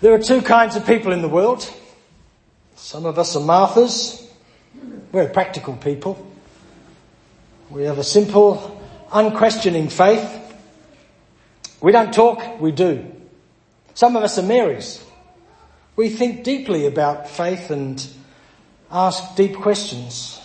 There are two kinds of people in the world. Some of us are Marthas. We're practical people. We have a simple, unquestioning faith. We don't talk, we do. Some of us are Marys. We think deeply about faith and ask deep questions.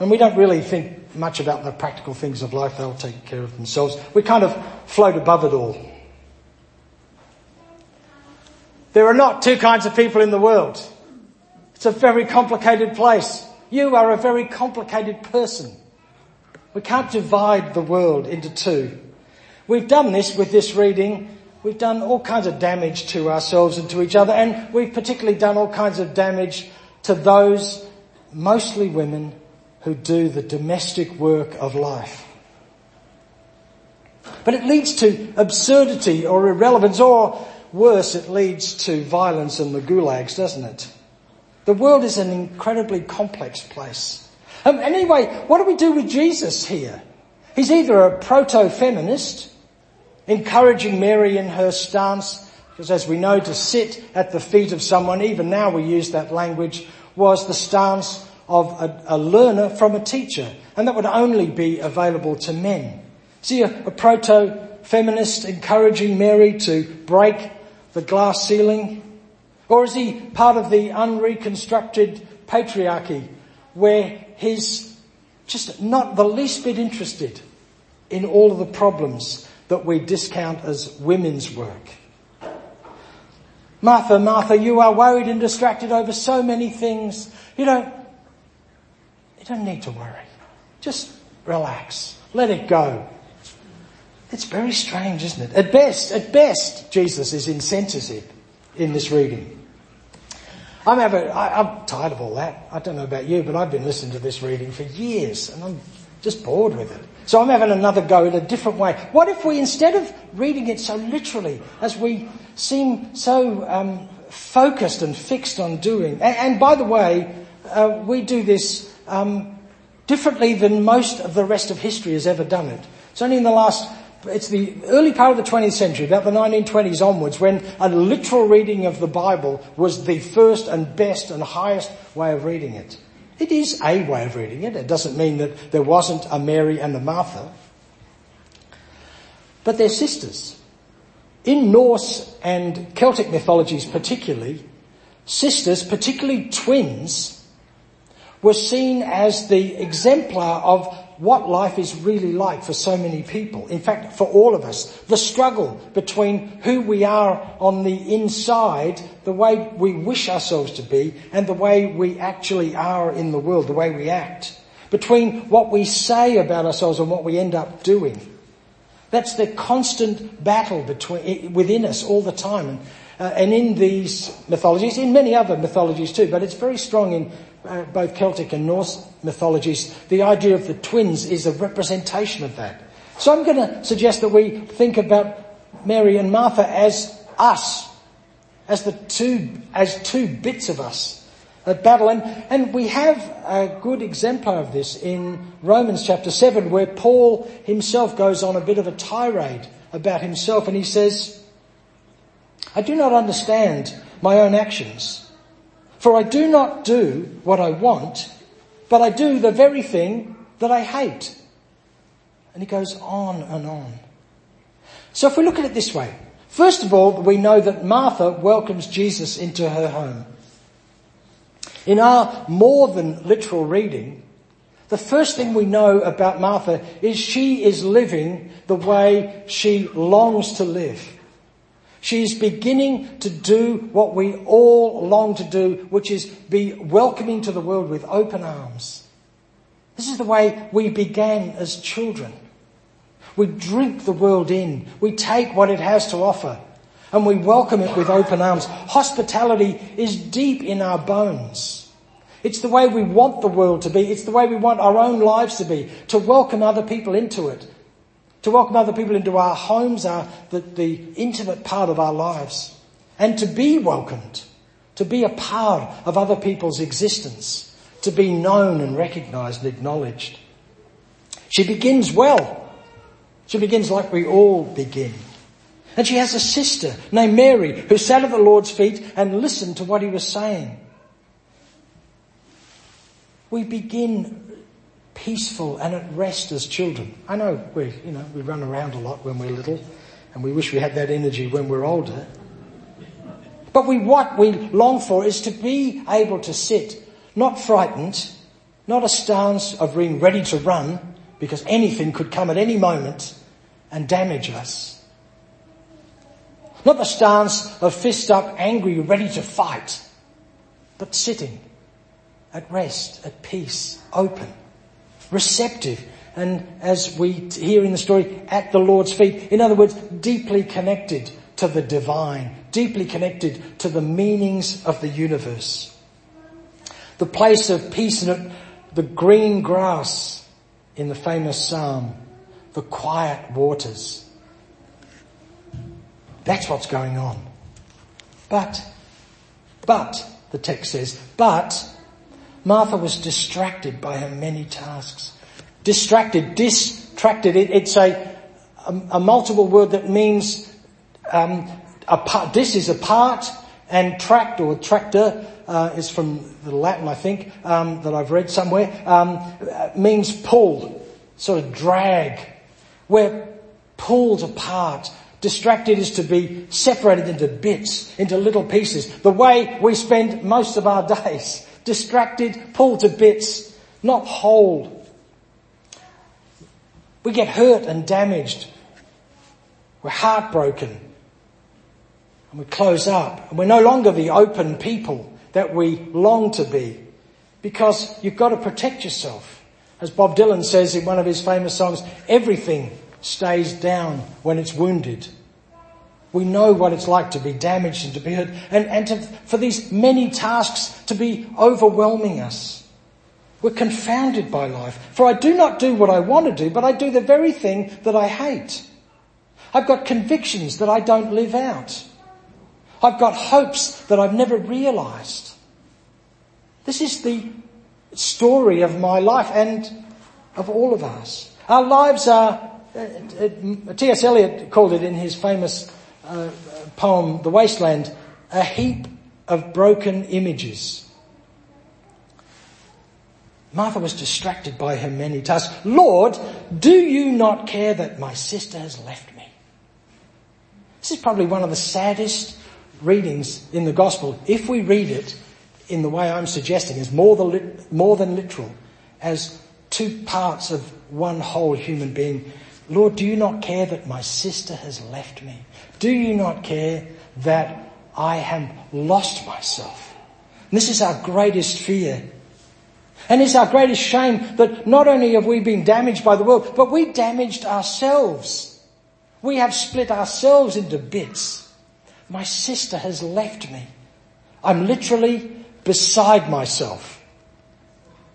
And we don't really think much about the practical things of life. They'll take care of themselves. We kind of float above it all. There are not two kinds of people in the world. It's a very complicated place. You are a very complicated person. We can't divide the world into two. We've done this with this reading. We've done all kinds of damage to ourselves and to each other, and we've particularly done all kinds of damage to those, mostly women, who do the domestic work of life. But it leads to absurdity or irrelevance or Worse, it leads to violence and the gulags, doesn't it? The world is an incredibly complex place. Um, anyway, what do we do with Jesus here? He's either a proto-feminist, encouraging Mary in her stance, because as we know, to sit at the feet of someone, even now we use that language, was the stance of a, a learner from a teacher, and that would only be available to men. See, a, a proto-feminist encouraging Mary to break the glass ceiling? Or is he part of the unreconstructed patriarchy where he's just not the least bit interested in all of the problems that we discount as women's work? Martha, Martha, you are worried and distracted over so many things. You don't, you don't need to worry. Just relax. Let it go. It's very strange, isn't it? At best, at best, Jesus is insensitive in this reading. I'm, ever, I, I'm tired of all that. I don't know about you, but I've been listening to this reading for years and I'm just bored with it. So I'm having another go in a different way. What if we, instead of reading it so literally, as we seem so um, focused and fixed on doing, and, and by the way, uh, we do this um, differently than most of the rest of history has ever done it. It's only in the last it's the early part of the 20th century, about the 1920s onwards, when a literal reading of the Bible was the first and best and highest way of reading it. It is a way of reading it. It doesn't mean that there wasn't a Mary and a Martha. But they're sisters. In Norse and Celtic mythologies particularly, sisters, particularly twins, were seen as the exemplar of what life is really like for so many people. In fact, for all of us. The struggle between who we are on the inside, the way we wish ourselves to be, and the way we actually are in the world, the way we act. Between what we say about ourselves and what we end up doing. That's the constant battle between, within us all the time. And, uh, and in these mythologies, in many other mythologies too, but it's very strong in uh, both Celtic and Norse mythologies, the idea of the twins is a representation of that. So I'm going to suggest that we think about Mary and Martha as us, as the two, as two bits of us at battle. And, and we have a good exemplar of this in Romans chapter 7 where Paul himself goes on a bit of a tirade about himself and he says, I do not understand my own actions. For I do not do what I want, but I do the very thing that I hate. And he goes on and on. So if we look at it this way, first of all, we know that Martha welcomes Jesus into her home. In our more than literal reading, the first thing we know about Martha is she is living the way she longs to live. She's beginning to do what we all long to do, which is be welcoming to the world with open arms. This is the way we began as children. We drink the world in. We take what it has to offer and we welcome it with open arms. Hospitality is deep in our bones. It's the way we want the world to be. It's the way we want our own lives to be, to welcome other people into it, to welcome other people into our homes, our, the, the intimate part of our lives, and to be welcomed, to be a part of other people's existence, to be known and recognized and acknowledged. She begins well. She begins like we all begin. And she has a sister named Mary who sat at the Lord's feet and listened to what he was saying. We begin peaceful and at rest as children. I know we, you know, we run around a lot when we're little and we wish we had that energy when we're older. But we, what we long for is to be able to sit, not frightened, not a stance of being ready to run because anything could come at any moment and damage us. Not the stance of fist up, angry, ready to fight, but sitting at rest, at peace, open, receptive, and as we hear in the story, at the Lord's feet. In other words, deeply connected to the divine, deeply connected to the meanings of the universe. The place of peace and the green grass in the famous psalm, the quiet waters. That's what's going on. But, but, the text says, but Martha was distracted by her many tasks. Distracted, distracted, it, it's a, a, a, multiple word that means um, apart, this is a part and tract or tractor uh, is from the Latin, I think, um, that I've read somewhere, um, means pull, sort of drag. We're pulled apart. Distracted is to be separated into bits, into little pieces. The way we spend most of our days. Distracted, pulled to bits, not whole. We get hurt and damaged. We're heartbroken and we close up and we're no longer the open people that we long to be because you've got to protect yourself. As Bob Dylan says in one of his famous songs, everything stays down when it's wounded. We know what it's like to be damaged and to be hurt and, and to, for these many tasks to be overwhelming us. We're confounded by life. For I do not do what I want to do, but I do the very thing that I hate. I've got convictions that I don't live out. I've got hopes that I've never realized. This is the story of my life and of all of us. Our lives are, uh, uh, T.S. Eliot called it in his famous uh, poem, The Wasteland, a heap of broken images. Martha was distracted by her many tasks. Lord, do you not care that my sister has left me? This is probably one of the saddest readings in the gospel, if we read it in the way I'm suggesting, as more more than literal, as two parts of one whole human being, Lord, do you not care that my sister has left me? Do you not care that I have lost myself? And this is our greatest fear. And it's our greatest shame that not only have we been damaged by the world, but we damaged ourselves. We have split ourselves into bits. My sister has left me. I'm literally beside myself.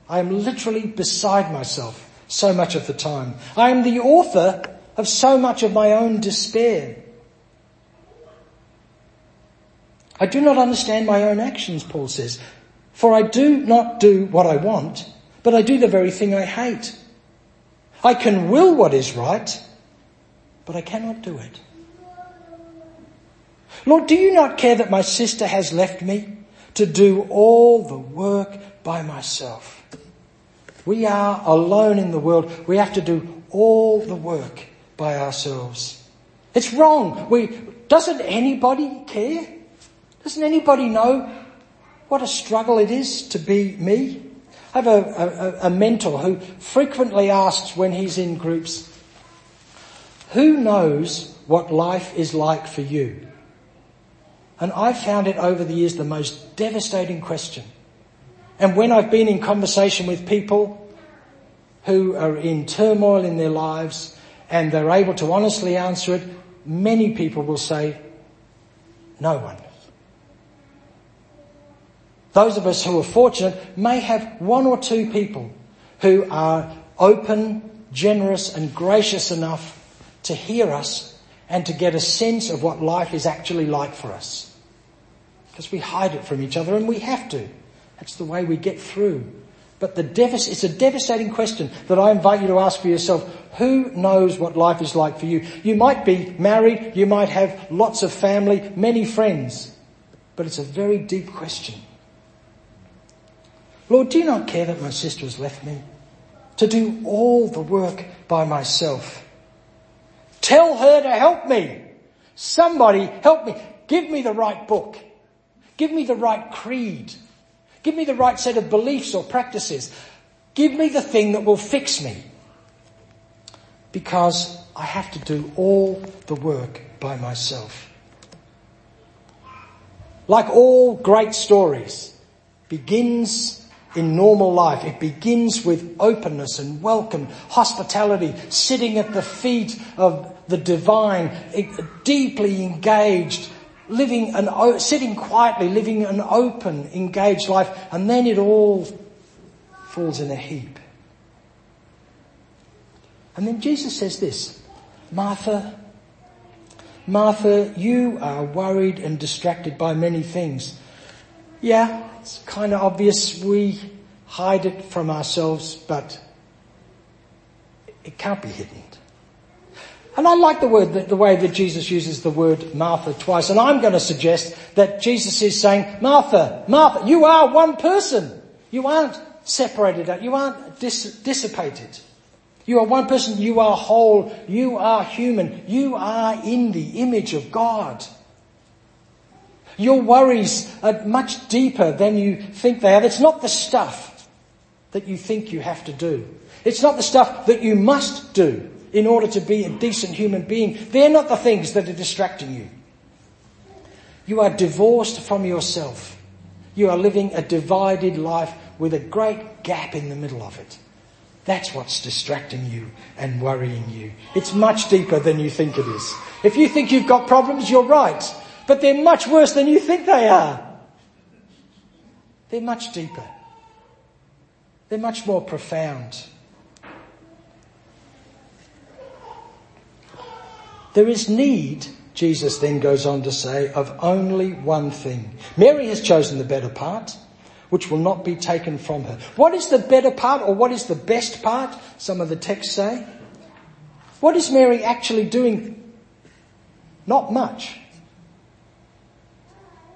I am literally beside myself so much of the time. I am the author of so much of my own despair. I do not understand my own actions, Paul says, for I do not do what I want, but I do the very thing I hate. I can will what is right, but I cannot do it. Lord, do you not care that my sister has left me to do all the work by myself? We are alone in the world. We have to do all the work by ourselves. It's wrong. We, doesn't anybody care? Doesn't anybody know what a struggle it is to be me? I have a, a, a mentor who frequently asks when he's in groups, who knows what life is like for you? And I've found it over the years the most devastating question. And when I've been in conversation with people who are in turmoil in their lives and they're able to honestly answer it, many people will say, no one. Those of us who are fortunate may have one or two people who are open, generous and gracious enough to hear us and to get a sense of what life is actually like for us because we hide it from each other and we have to. That's the way we get through But the it's a devastating question that I invite you to ask for yourself. Who knows what life is like for you? You might be married, you might have lots of family, many friends, but it's a very deep question. Lord, do you not care that my sister has left me? To do all the work by myself. Tell her to help me. Somebody help me. Give me the right book. Give me the right creed. Give me the right set of beliefs or practices. Give me the thing that will fix me. Because I have to do all the work by myself. Like all great stories, begins in normal life. It begins with openness and welcome, hospitality, sitting at the feet of the divine, deeply engaged, living an, sitting quietly, living an open, engaged life, and then it all falls in a heap. And then Jesus says this, Martha, Martha, you are worried and distracted by many things. Yeah, it's kind of obvious we hide it from ourselves, but it can't be hidden. And I like the word, the, the way that Jesus uses the word Martha twice. And I'm going to suggest that Jesus is saying, Martha, Martha, you are one person. You aren't separated out. You aren't dis- dissipated. You are one person. You are whole. You are human. You are in the image of God. Your worries are much deeper than you think they are. It's not the stuff that you think you have to do. It's not the stuff that you must do in order to be a decent human being. They're not the things that are distracting you. You are divorced from yourself. You are living a divided life with a great gap in the middle of it. That's what's distracting you and worrying you. It's much deeper than you think it is. If you think you've got problems, you're right. But they're much worse than you think they are. They're much deeper. They're much more profound. There is need, Jesus then goes on to say, of only one thing. Mary has chosen the better part, which will not be taken from her. What is the better part or what is the best part? Some of the texts say. What is Mary actually doing? Not much.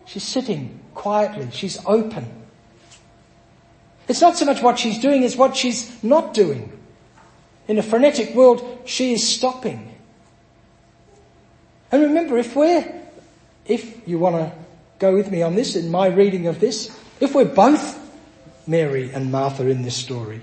She's sitting quietly. She's open. It's not so much what she's doing as what she's not doing. In a frenetic world, she is stopping. And remember, if we're, if you want to go with me on this in my reading of this, if we're both Mary and Martha in this story,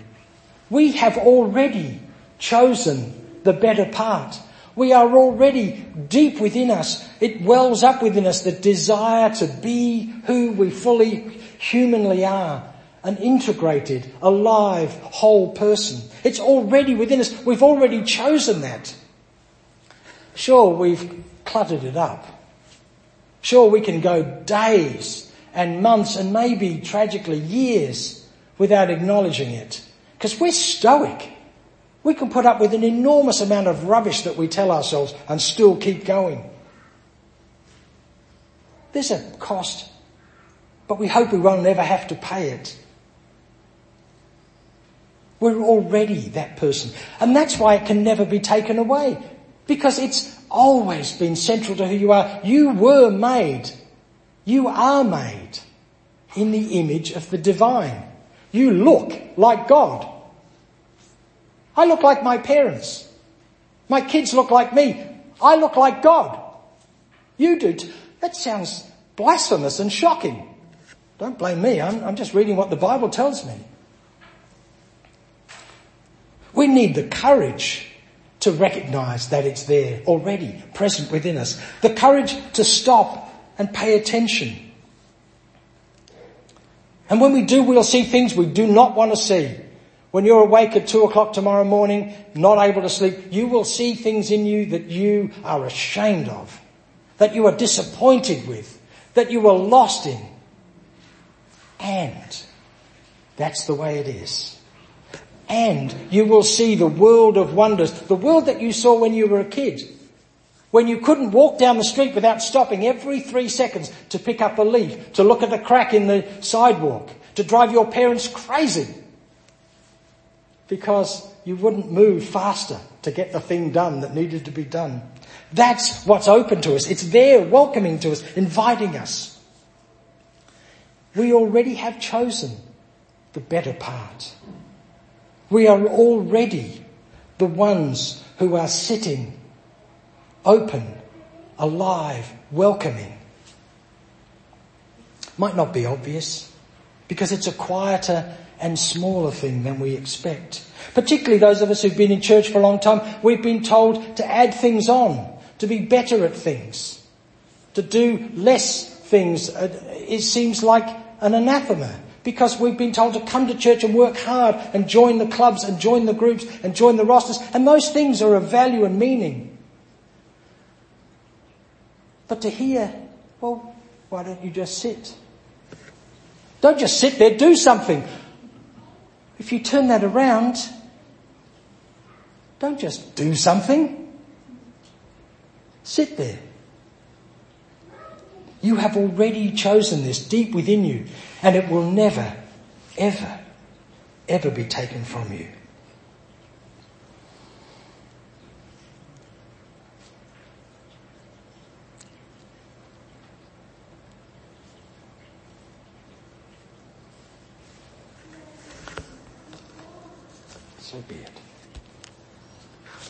we have already chosen the better part. We are already deep within us. It wells up within us the desire to be who we fully humanly are. An integrated, alive, whole person. It's already within us. We've already chosen that. Sure, we've cluttered it up. Sure, we can go days and months and maybe tragically years without acknowledging it. Because we're stoic. We can put up with an enormous amount of rubbish that we tell ourselves and still keep going. There's a cost, but we hope we won't ever have to pay it. We're already that person. And that's why it can never be taken away. Because it's always been central to who you are. You were made. You are made in the image of the divine. You look like God. I look like my parents. My kids look like me. I look like God. You do. T- that sounds blasphemous and shocking. Don't blame me. I'm, I'm just reading what the Bible tells me. We need the courage to recognize that it's there already present within us. The courage to stop and pay attention. And when we do, we'll see things we do not want to see. When you're awake at two o'clock tomorrow morning, not able to sleep, you will see things in you that you are ashamed of, that you are disappointed with, that you are lost in. And that's the way it is and you will see the world of wonders, the world that you saw when you were a kid. When you couldn't walk down the street without stopping every three seconds to pick up a leaf, to look at a crack in the sidewalk, to drive your parents crazy. because you wouldn't move faster to get the thing done that needed to be done. That's what's open to us. It's there welcoming to us, inviting us. We already have chosen the better part. We are already the ones who are sitting open, alive, welcoming. Might not be obvious because it's a quieter and smaller thing than we expect. Particularly those of us who've been in church for a long time, we've been told to add things on, to be better at things, to do less things. It seems like an anathema because we've been told to come to church and work hard and join the clubs and join the groups and join the rosters. And those things are of value and meaning. But to hear, well, why don't you just sit? Don't just sit there, do something. If you turn that around, don't just do something. Sit there. You have already chosen this deep within you, and it will never, ever, ever be taken from you.